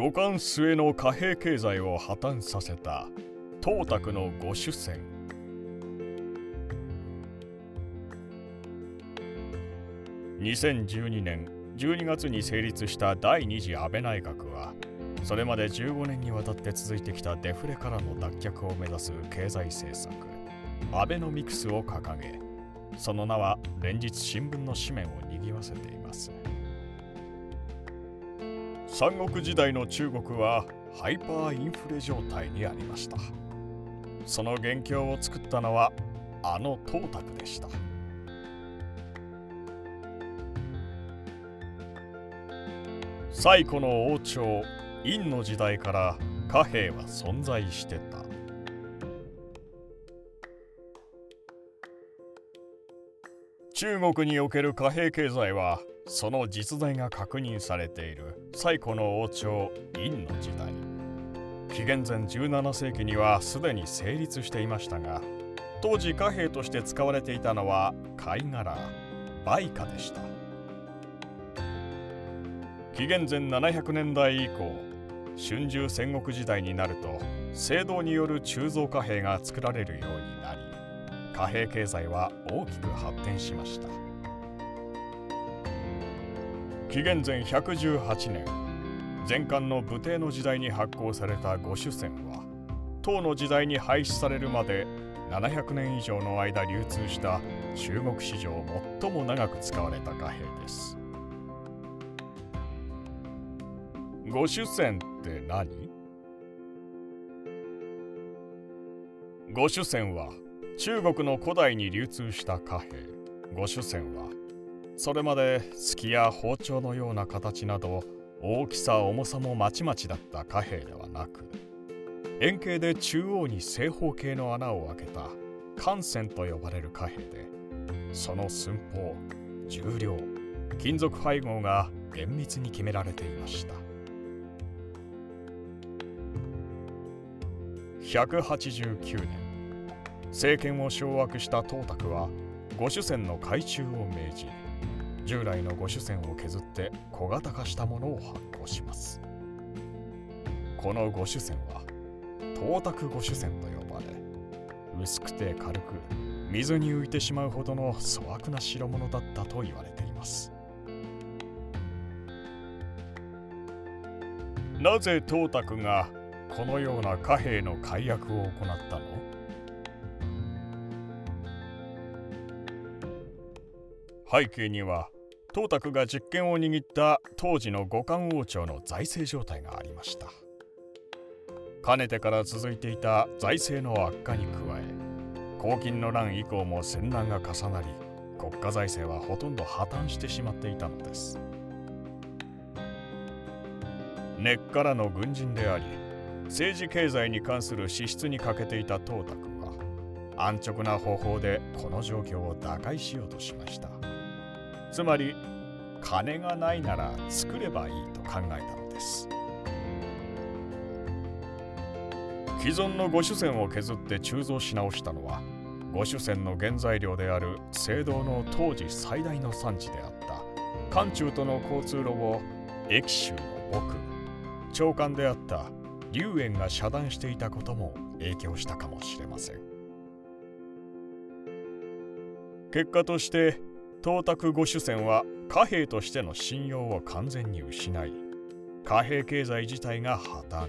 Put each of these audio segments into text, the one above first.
五冠末の貨幣経済を破綻させた東卓の御主戦2012年12月に成立した第2次安倍内閣はそれまで15年にわたって続いてきたデフレからの脱却を目指す経済政策アベノミクスを掲げその名は連日新聞の紙面を賑わせています。三国時代の中国はハイパーインフレ状態にありました。その元凶を作ったのはあの東卓でした。最古の王朝殷の時代から貨幣は存在してた。中国における貨幣経済はその実在が確認されている。最古の王朝殷の時代。紀元前17世紀にはすでに成立していましたが当時貨幣として使われていたのは貝殻売価でした。紀元前700年代以降春秋戦国時代になると青銅による鋳造貨幣が作られるようになり貨幣経済は大きく発展しました。紀元前118年前漢の武帝の時代に発行された御主銭は唐の時代に廃止されるまで700年以上の間流通した中国史上最も長く使われた貨幣です。御主銭って何？御主銭は中国の古代に流通した貨幣。御主銭はそれまですきや包丁のような形など大きさ重さもまちまちだった貨幣ではなく円形で中央に正方形の穴を開けた艦船と呼ばれる貨幣でその寸法重量金属配合が厳密に決められていました。189年政権を掌握した東卓は御主船の改鋳を命じ従来の御主船を削って小型化したものを発行します。この御主船は東卓御主船と呼ばれ薄くて軽く水に浮いてしまうほどの粗悪な代物だったと言われています。なぜ東卓がこのような貨幣の解約を行ったの？背景には東卓が実権を握った当時の五冠王朝の財政状態がありました。かねてから続いていた財政の悪化に加え黄金の乱以降も戦乱が重なり国家財政はほとんど破綻してしまっていたのです。根っからの軍人であり政治経済に関する支出に欠けていた東卓は安直な方法でこの状況を打開しようとしました。つまり金がないなら作ればいいと考えたのです。既存の御主船を削って鋳造し直したのは御主船の原材料である青銅の当時最大の産地であった漢中との交通路を益州の奥長官であった龍園が遮断していたことも影響したかもしれません。結果として東卓御主船は貨幣としての信用を完全に失い貨幣経済自体が破綻。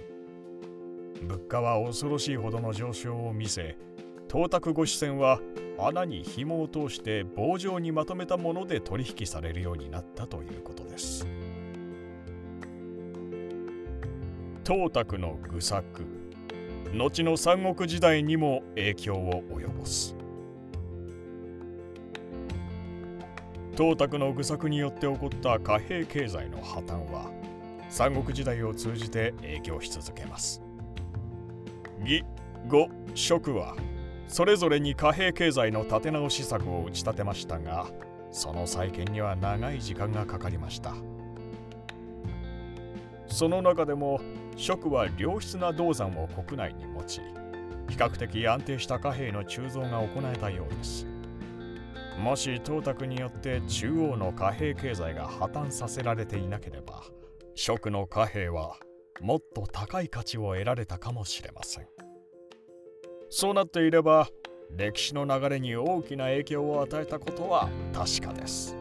物価は恐ろしいほどの上昇を見せ東卓御主船は穴に紐を通して棒状にまとめたもので取引されるようになったということです。東卓の愚策。後の三国時代にも影響を及ぼす。東卓の愚策によって起こった貨幣経済の破綻は三国時代を通じて影響し続けます。義呉蜀はそれぞれに貨幣経済の立て直し策を打ち立てましたがその再建には長い時間がかかりました。その中でも蜀は良質な銅山を国内に持ち比較的安定した貨幣の鋳造が行えたようです。もし董卓によって中央の貨幣経済が破綻させられていなければ食の貨幣はもっと高い価値を得られたかもしれません。そうなっていれば歴史の流れに大きな影響を与えたことは確かです。